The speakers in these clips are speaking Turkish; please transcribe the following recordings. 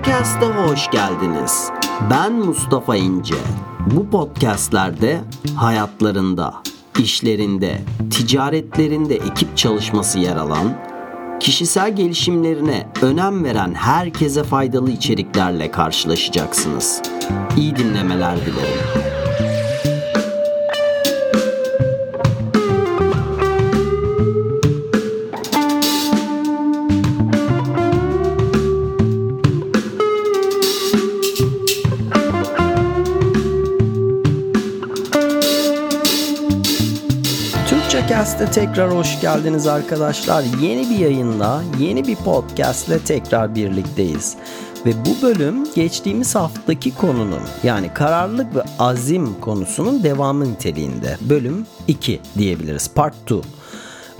Cast'a hoş geldiniz. Ben Mustafa İnce. Bu podcastlerde hayatlarında, işlerinde, ticaretlerinde ekip çalışması yer alan, kişisel gelişimlerine önem veren herkese faydalı içeriklerle karşılaşacaksınız. İyi dinlemeler dilerim. Podcast'e tekrar hoş geldiniz arkadaşlar. Yeni bir yayında, yeni bir podcast ile tekrar birlikteyiz. Ve bu bölüm geçtiğimiz haftaki konunun yani kararlılık ve azim konusunun devamı niteliğinde. Bölüm 2 diyebiliriz. Part 2.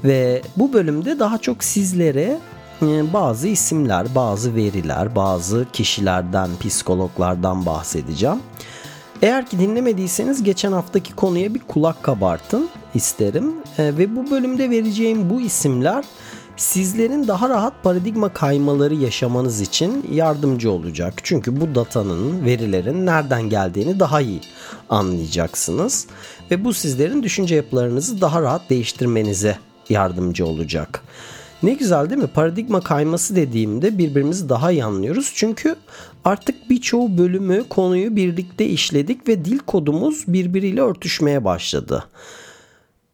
Ve bu bölümde daha çok sizlere e, bazı isimler, bazı veriler, bazı kişilerden, psikologlardan bahsedeceğim. Eğer ki dinlemediyseniz geçen haftaki konuya bir kulak kabartın isterim. E, ve bu bölümde vereceğim bu isimler sizlerin daha rahat paradigma kaymaları yaşamanız için yardımcı olacak. Çünkü bu datanın, verilerin nereden geldiğini daha iyi anlayacaksınız ve bu sizlerin düşünce yapılarınızı daha rahat değiştirmenize yardımcı olacak. Ne güzel değil mi? Paradigma kayması dediğimde birbirimizi daha iyi anlıyoruz. Çünkü artık birçoğu bölümü, konuyu birlikte işledik ve dil kodumuz birbiriyle örtüşmeye başladı.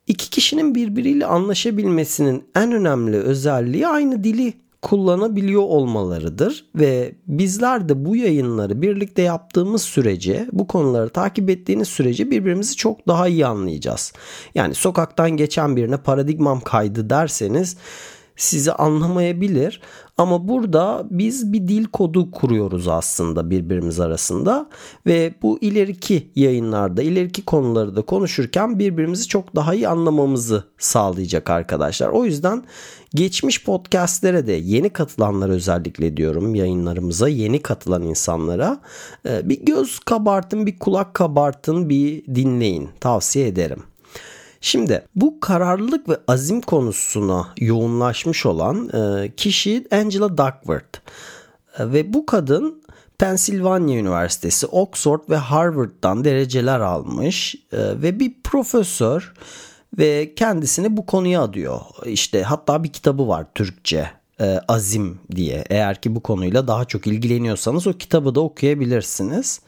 İki kişinin birbiriyle anlaşabilmesinin en önemli özelliği aynı dili kullanabiliyor olmalarıdır ve bizler de bu yayınları birlikte yaptığımız sürece bu konuları takip ettiğiniz sürece birbirimizi çok daha iyi anlayacağız. Yani sokaktan geçen birine paradigmam kaydı derseniz sizi anlamayabilir ama burada biz bir dil kodu kuruyoruz aslında birbirimiz arasında ve bu ileriki yayınlarda ileriki konuları da konuşurken birbirimizi çok daha iyi anlamamızı sağlayacak arkadaşlar. O yüzden geçmiş podcastlere de yeni katılanlar özellikle diyorum yayınlarımıza yeni katılan insanlara e, bir göz kabartın bir kulak kabartın bir dinleyin tavsiye ederim. Şimdi bu kararlılık ve azim konusuna yoğunlaşmış olan e, kişi Angela Duckworth. E, ve bu kadın Pennsylvania Üniversitesi, Oxford ve Harvard'dan dereceler almış e, ve bir profesör ve kendisini bu konuya adıyor. İşte hatta bir kitabı var Türkçe Azim diye. Eğer ki bu konuyla daha çok ilgileniyorsanız o kitabı da okuyabilirsiniz.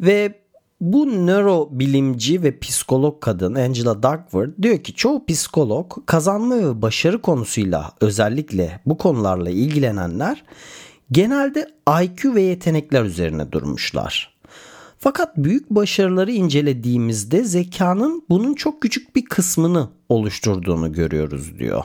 Ve bu nörobilimci ve psikolog kadın Angela Duckworth diyor ki çoğu psikolog kazanma ve başarı konusuyla özellikle bu konularla ilgilenenler genelde IQ ve yetenekler üzerine durmuşlar. Fakat büyük başarıları incelediğimizde zekanın bunun çok küçük bir kısmını oluşturduğunu görüyoruz diyor.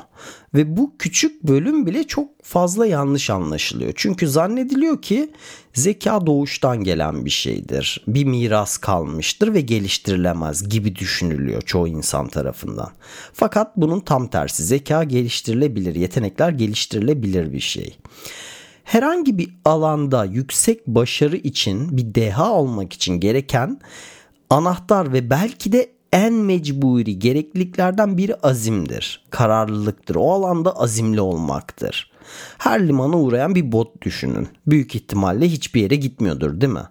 Ve bu küçük bölüm bile çok fazla yanlış anlaşılıyor. Çünkü zannediliyor ki zeka doğuştan gelen bir şeydir. Bir miras kalmıştır ve geliştirilemez gibi düşünülüyor çoğu insan tarafından. Fakat bunun tam tersi. Zeka geliştirilebilir, yetenekler geliştirilebilir bir şey herhangi bir alanda yüksek başarı için bir deha olmak için gereken anahtar ve belki de en mecburi gerekliliklerden biri azimdir, kararlılıktır. O alanda azimli olmaktır. Her limana uğrayan bir bot düşünün. Büyük ihtimalle hiçbir yere gitmiyordur değil mi?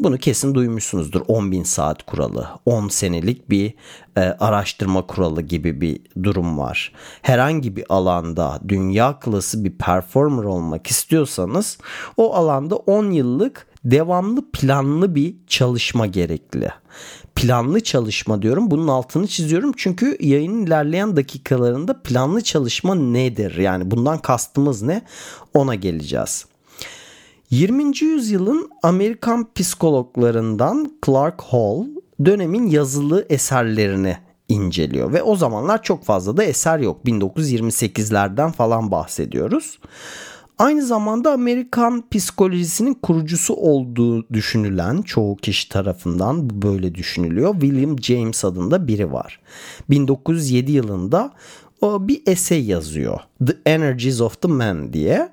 Bunu kesin duymuşsunuzdur 10 bin saat kuralı. 10 senelik bir e, araştırma kuralı gibi bir durum var. Herhangi bir alanda dünya klası bir performer olmak istiyorsanız o alanda 10 yıllık devamlı planlı bir çalışma gerekli. Planlı çalışma diyorum. Bunun altını çiziyorum çünkü yayının ilerleyen dakikalarında planlı çalışma nedir? Yani bundan kastımız ne? Ona geleceğiz. 20. yüzyılın Amerikan psikologlarından Clark Hall dönemin yazılı eserlerini inceliyor ve o zamanlar çok fazla da eser yok. 1928'lerden falan bahsediyoruz. Aynı zamanda Amerikan psikolojisinin kurucusu olduğu düşünülen çoğu kişi tarafından böyle düşünülüyor. William James adında biri var. 1907 yılında o bir essay yazıyor. The Energies of the Man diye.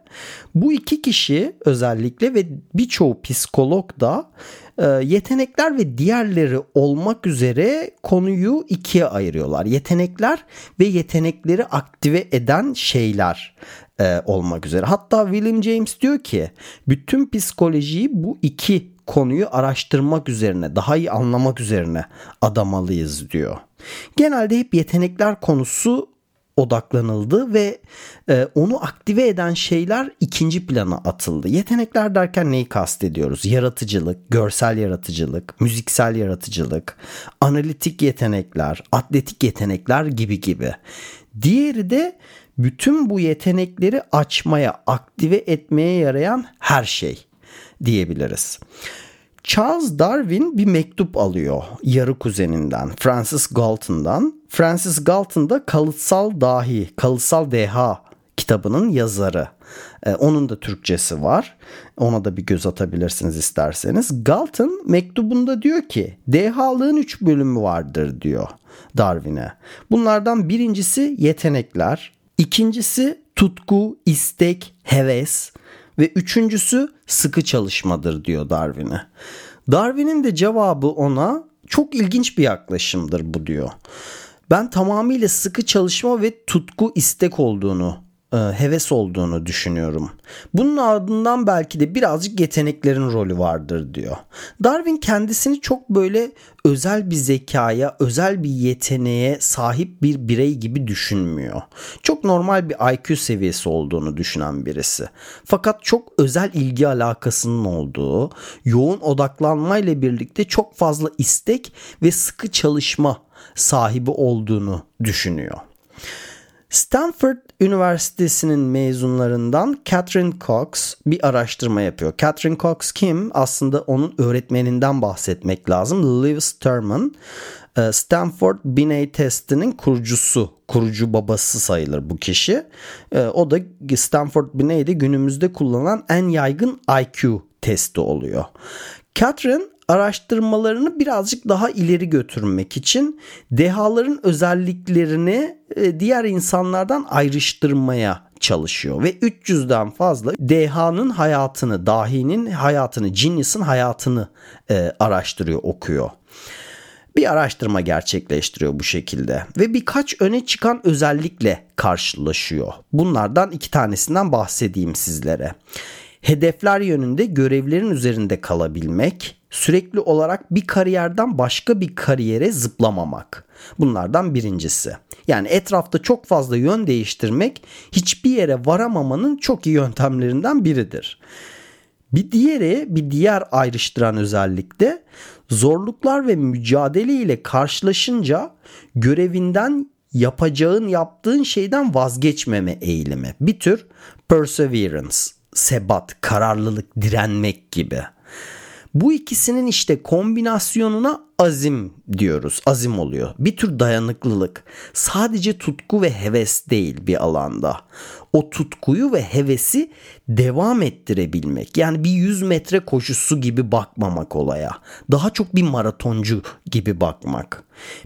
Bu iki kişi özellikle ve birçoğu psikolog da e, yetenekler ve diğerleri olmak üzere konuyu ikiye ayırıyorlar. Yetenekler ve yetenekleri aktive eden şeyler e, olmak üzere. Hatta William James diyor ki bütün psikolojiyi bu iki konuyu araştırmak üzerine, daha iyi anlamak üzerine adamalıyız diyor. Genelde hep yetenekler konusu odaklanıldı ve e, onu aktive eden şeyler ikinci plana atıldı. Yetenekler derken neyi kastediyoruz? Yaratıcılık, görsel yaratıcılık, müziksel yaratıcılık, analitik yetenekler, atletik yetenekler gibi gibi. Diğeri de bütün bu yetenekleri açmaya, aktive etmeye yarayan her şey diyebiliriz. Charles Darwin bir mektup alıyor yarı kuzeninden Francis Galton'dan. Francis Galton da Kalıtsal Dahi, Kalıtsal Deha kitabının yazarı. Ee, onun da Türkçesi var. Ona da bir göz atabilirsiniz isterseniz. Galton mektubunda diyor ki dehalığın üç bölümü vardır diyor Darwin'e. Bunlardan birincisi yetenekler, ikincisi tutku, istek, heves ve üçüncüsü sıkı çalışmadır diyor Darwin'e. Darwin'in de cevabı ona çok ilginç bir yaklaşımdır bu diyor. Ben tamamıyla sıkı çalışma ve tutku istek olduğunu heves olduğunu düşünüyorum. Bunun ardından belki de birazcık yeteneklerin rolü vardır diyor. Darwin kendisini çok böyle özel bir zekaya, özel bir yeteneğe sahip bir birey gibi düşünmüyor. Çok normal bir IQ seviyesi olduğunu düşünen birisi. Fakat çok özel ilgi alakasının olduğu, yoğun odaklanmayla birlikte çok fazla istek ve sıkı çalışma sahibi olduğunu düşünüyor. Stanford Üniversitesi'nin mezunlarından Catherine Cox bir araştırma yapıyor. Catherine Cox kim? Aslında onun öğretmeninden bahsetmek lazım. Lewis Terman. E, Stanford Binet testinin kurucusu, kurucu babası sayılır bu kişi. E, o da Stanford Binet'de günümüzde kullanılan en yaygın IQ testi oluyor. Catherine araştırmalarını birazcık daha ileri götürmek için dehaların özelliklerini e, diğer insanlardan ayrıştırmaya çalışıyor ve 300'den fazla dehanın hayatını, dahinin hayatını, genius'ın hayatını e, araştırıyor, okuyor. Bir araştırma gerçekleştiriyor bu şekilde ve birkaç öne çıkan özellikle karşılaşıyor. Bunlardan iki tanesinden bahsedeyim sizlere. Hedefler yönünde görevlerin üzerinde kalabilmek, sürekli olarak bir kariyerden başka bir kariyere zıplamamak. Bunlardan birincisi. Yani etrafta çok fazla yön değiştirmek hiçbir yere varamamanın çok iyi yöntemlerinden biridir. Bir diğeri, bir diğer ayrıştıran özellik de zorluklar ve mücadele ile karşılaşınca görevinden yapacağın yaptığın şeyden vazgeçmeme eğilimi. Bir tür perseverance, sebat, kararlılık, direnmek gibi. Bu ikisinin işte kombinasyonuna azim diyoruz. Azim oluyor. Bir tür dayanıklılık. Sadece tutku ve heves değil bir alanda. O tutkuyu ve hevesi devam ettirebilmek. Yani bir 100 metre koşusu gibi bakmamak olaya. Daha çok bir maratoncu gibi bakmak.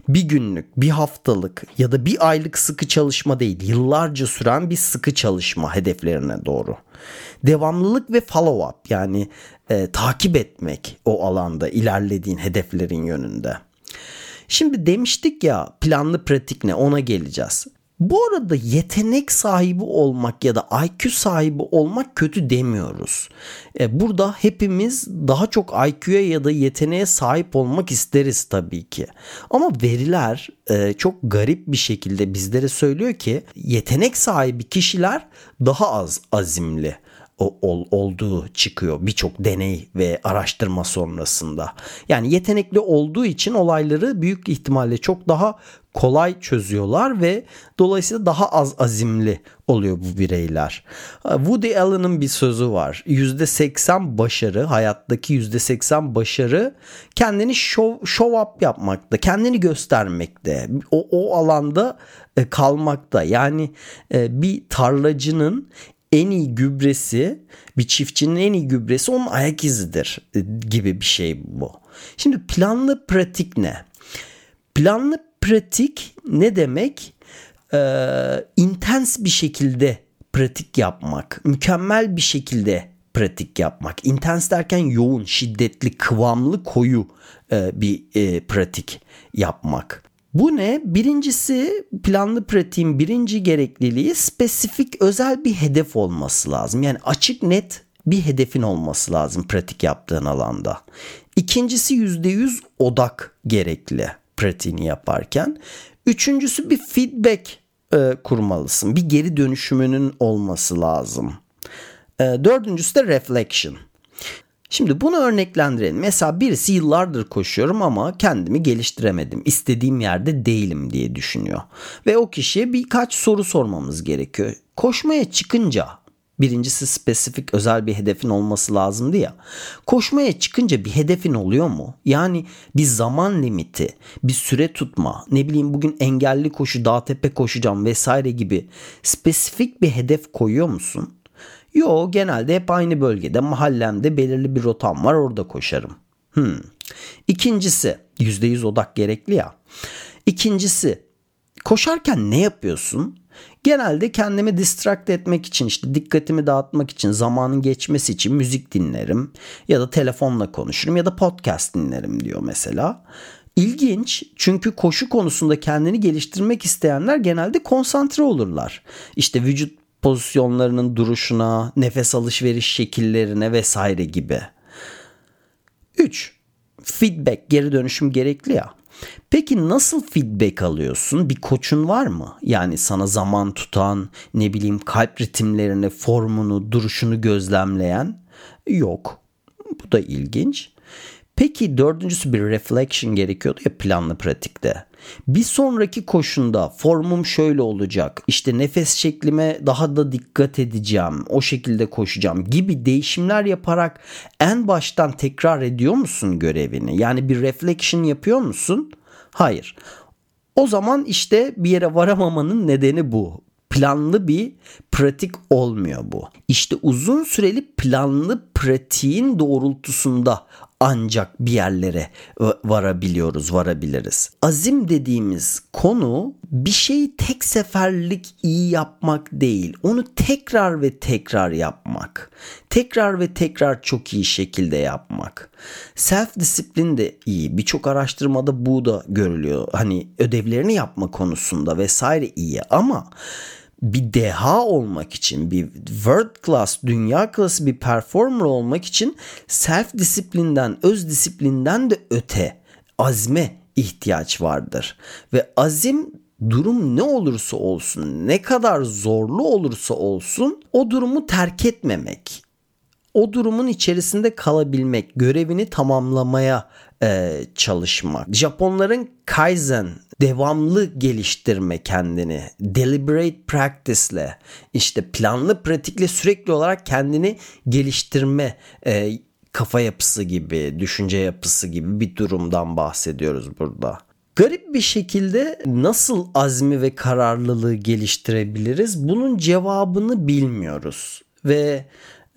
Bir günlük, bir haftalık ya da bir aylık sıkı çalışma değil, yıllarca süren bir sıkı çalışma hedeflerine doğru. Devamlılık ve follow up yani e, takip etmek o alanda ilerlediğin hedeflerin yönünde. Şimdi demiştik ya planlı pratik ne ona geleceğiz. Bu arada yetenek sahibi olmak ya da IQ sahibi olmak kötü demiyoruz. E, burada hepimiz daha çok IQ'ya ya da yeteneğe sahip olmak isteriz tabii ki. Ama veriler e, çok garip bir şekilde bizlere söylüyor ki yetenek sahibi kişiler daha az azimli ol, olduğu çıkıyor birçok deney ve araştırma sonrasında. Yani yetenekli olduğu için olayları büyük ihtimalle çok daha kolay çözüyorlar ve dolayısıyla daha az azimli oluyor bu bireyler. Woody Allen'ın bir sözü var. %80 başarı, hayattaki %80 başarı kendini show, show up yapmakta, kendini göstermekte, o, o alanda e, kalmakta. Yani e, bir tarlacının en iyi gübresi bir çiftçinin en iyi gübresi onun ayak izidir e, gibi bir şey bu. Şimdi planlı pratik ne? Planlı pratik ne demek? Ee, intens bir şekilde pratik yapmak, mükemmel bir şekilde pratik yapmak. Intens derken yoğun, şiddetli, kıvamlı, koyu e, bir e, pratik yapmak. Bu ne? Birincisi planlı pratiğin birinci gerekliliği spesifik özel bir hedef olması lazım. Yani açık net bir hedefin olması lazım pratik yaptığın alanda. İkincisi %100 odak gerekli pratiğini yaparken. Üçüncüsü bir feedback e, kurmalısın. Bir geri dönüşümünün olması lazım. E, dördüncüsü de reflection. Şimdi bunu örneklendirelim. Mesela birisi yıllardır koşuyorum ama kendimi geliştiremedim. İstediğim yerde değilim diye düşünüyor. Ve o kişiye birkaç soru sormamız gerekiyor. Koşmaya çıkınca Birincisi spesifik özel bir hedefin olması lazımdı ya. Koşmaya çıkınca bir hedefin oluyor mu? Yani bir zaman limiti, bir süre tutma, ne bileyim bugün engelli koşu, dağ tepe koşacağım vesaire gibi spesifik bir hedef koyuyor musun? Yo genelde hep aynı bölgede mahallemde belirli bir rotam var orada koşarım. Hmm. İkincisi %100 odak gerekli ya. İkincisi koşarken ne yapıyorsun? Genelde kendimi distract etmek için işte dikkatimi dağıtmak için zamanın geçmesi için müzik dinlerim ya da telefonla konuşurum ya da podcast dinlerim diyor mesela. İlginç çünkü koşu konusunda kendini geliştirmek isteyenler genelde konsantre olurlar. İşte vücut pozisyonlarının duruşuna, nefes alışveriş şekillerine vesaire gibi. 3. Feedback, geri dönüşüm gerekli ya. Peki nasıl feedback alıyorsun? Bir koçun var mı? Yani sana zaman tutan, ne bileyim kalp ritimlerini, formunu, duruşunu gözlemleyen? Yok. Bu da ilginç. Peki dördüncüsü bir reflection gerekiyordu ya planlı pratikte. Bir sonraki koşunda formum şöyle olacak. İşte nefes şeklime daha da dikkat edeceğim. O şekilde koşacağım gibi değişimler yaparak en baştan tekrar ediyor musun görevini? Yani bir reflection yapıyor musun? Hayır. O zaman işte bir yere varamamanın nedeni bu planlı bir pratik olmuyor bu. İşte uzun süreli planlı pratiğin doğrultusunda ancak bir yerlere varabiliyoruz, varabiliriz. Azim dediğimiz konu bir şeyi tek seferlik iyi yapmak değil. Onu tekrar ve tekrar yapmak. Tekrar ve tekrar çok iyi şekilde yapmak. Self disiplin de iyi. Birçok araştırmada bu da görülüyor. Hani ödevlerini yapma konusunda vesaire iyi ama bir deha olmak için, bir world class, dünya klası bir performer olmak için self disiplinden, öz disiplinden de öte azme ihtiyaç vardır. Ve azim durum ne olursa olsun, ne kadar zorlu olursa olsun o durumu terk etmemek. O durumun içerisinde kalabilmek, görevini tamamlamaya e, çalışmak. Japonların Kaizen devamlı geliştirme kendini deliberate practice'le işte planlı pratikle sürekli olarak kendini geliştirme e, kafa yapısı gibi düşünce yapısı gibi bir durumdan bahsediyoruz burada. Garip bir şekilde nasıl azmi ve kararlılığı geliştirebiliriz? Bunun cevabını bilmiyoruz ve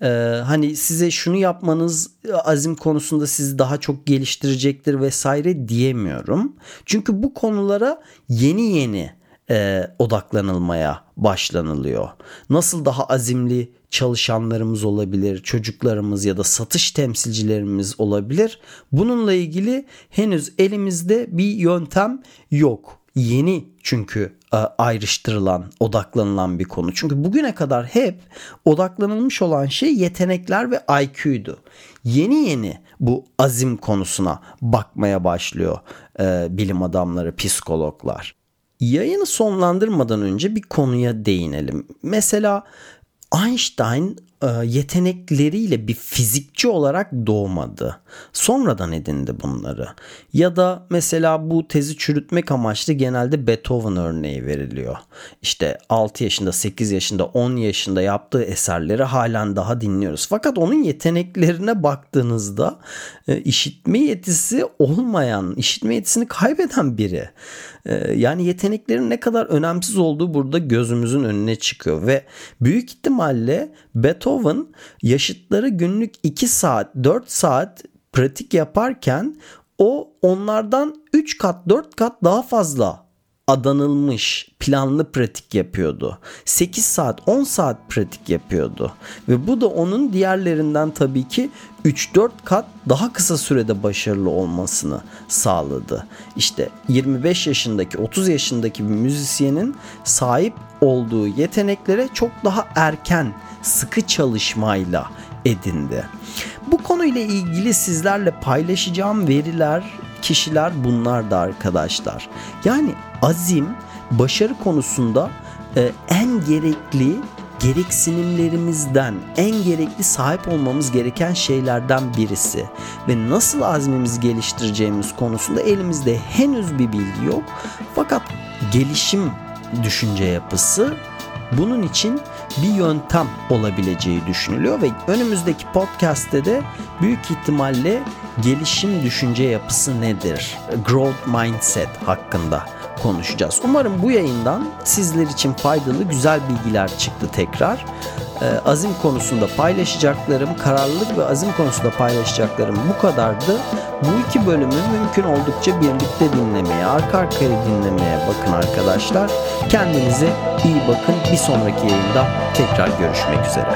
ee, hani size şunu yapmanız azim konusunda sizi daha çok geliştirecektir vesaire diyemiyorum. Çünkü bu konulara yeni yeni e, odaklanılmaya başlanılıyor. Nasıl daha azimli çalışanlarımız olabilir, çocuklarımız ya da satış temsilcilerimiz olabilir. Bununla ilgili henüz elimizde bir yöntem yok. Yeni çünkü e, ayrıştırılan, odaklanılan bir konu. Çünkü bugüne kadar hep odaklanılmış olan şey yetenekler ve IQ'ydu. Yeni yeni bu azim konusuna bakmaya başlıyor e, bilim adamları, psikologlar. Yayını sonlandırmadan önce bir konuya değinelim. Mesela Einstein yetenekleriyle bir fizikçi olarak doğmadı. Sonradan edindi bunları. Ya da mesela bu tezi çürütmek amaçlı genelde Beethoven örneği veriliyor. İşte 6 yaşında, 8 yaşında, 10 yaşında yaptığı eserleri halen daha dinliyoruz. Fakat onun yeteneklerine baktığınızda e, işitme yetisi olmayan, işitme yetisini kaybeden biri. E, yani yeteneklerin ne kadar önemsiz olduğu burada gözümüzün önüne çıkıyor ve büyük ihtimalle Beethoven Beethoven yaşıtları günlük 2 saat 4 saat pratik yaparken o onlardan 3 kat 4 kat daha fazla adanılmış, planlı pratik yapıyordu. 8 saat, 10 saat pratik yapıyordu. Ve bu da onun diğerlerinden tabii ki 3-4 kat daha kısa sürede başarılı olmasını sağladı. İşte 25 yaşındaki, 30 yaşındaki bir müzisyenin sahip olduğu yeteneklere çok daha erken, sıkı çalışmayla edindi. Bu konuyla ilgili sizlerle paylaşacağım veriler, kişiler bunlar da arkadaşlar. Yani azim başarı konusunda e, en gerekli gereksinimlerimizden en gerekli sahip olmamız gereken şeylerden birisi ve nasıl azmimizi geliştireceğimiz konusunda elimizde henüz bir bilgi yok. Fakat gelişim düşünce yapısı bunun için bir yöntem olabileceği düşünülüyor ve önümüzdeki podcast'te de büyük ihtimalle gelişim düşünce yapısı nedir? Growth mindset hakkında konuşacağız. Umarım bu yayından sizler için faydalı güzel bilgiler çıktı tekrar. Ee, azim konusunda paylaşacaklarım, kararlılık ve azim konusunda paylaşacaklarım bu kadardı. Bu iki bölümü mümkün oldukça birlikte dinlemeye, arka arkaya dinlemeye bakın arkadaşlar. Kendinize iyi bakın. Bir sonraki yayında tekrar görüşmek üzere.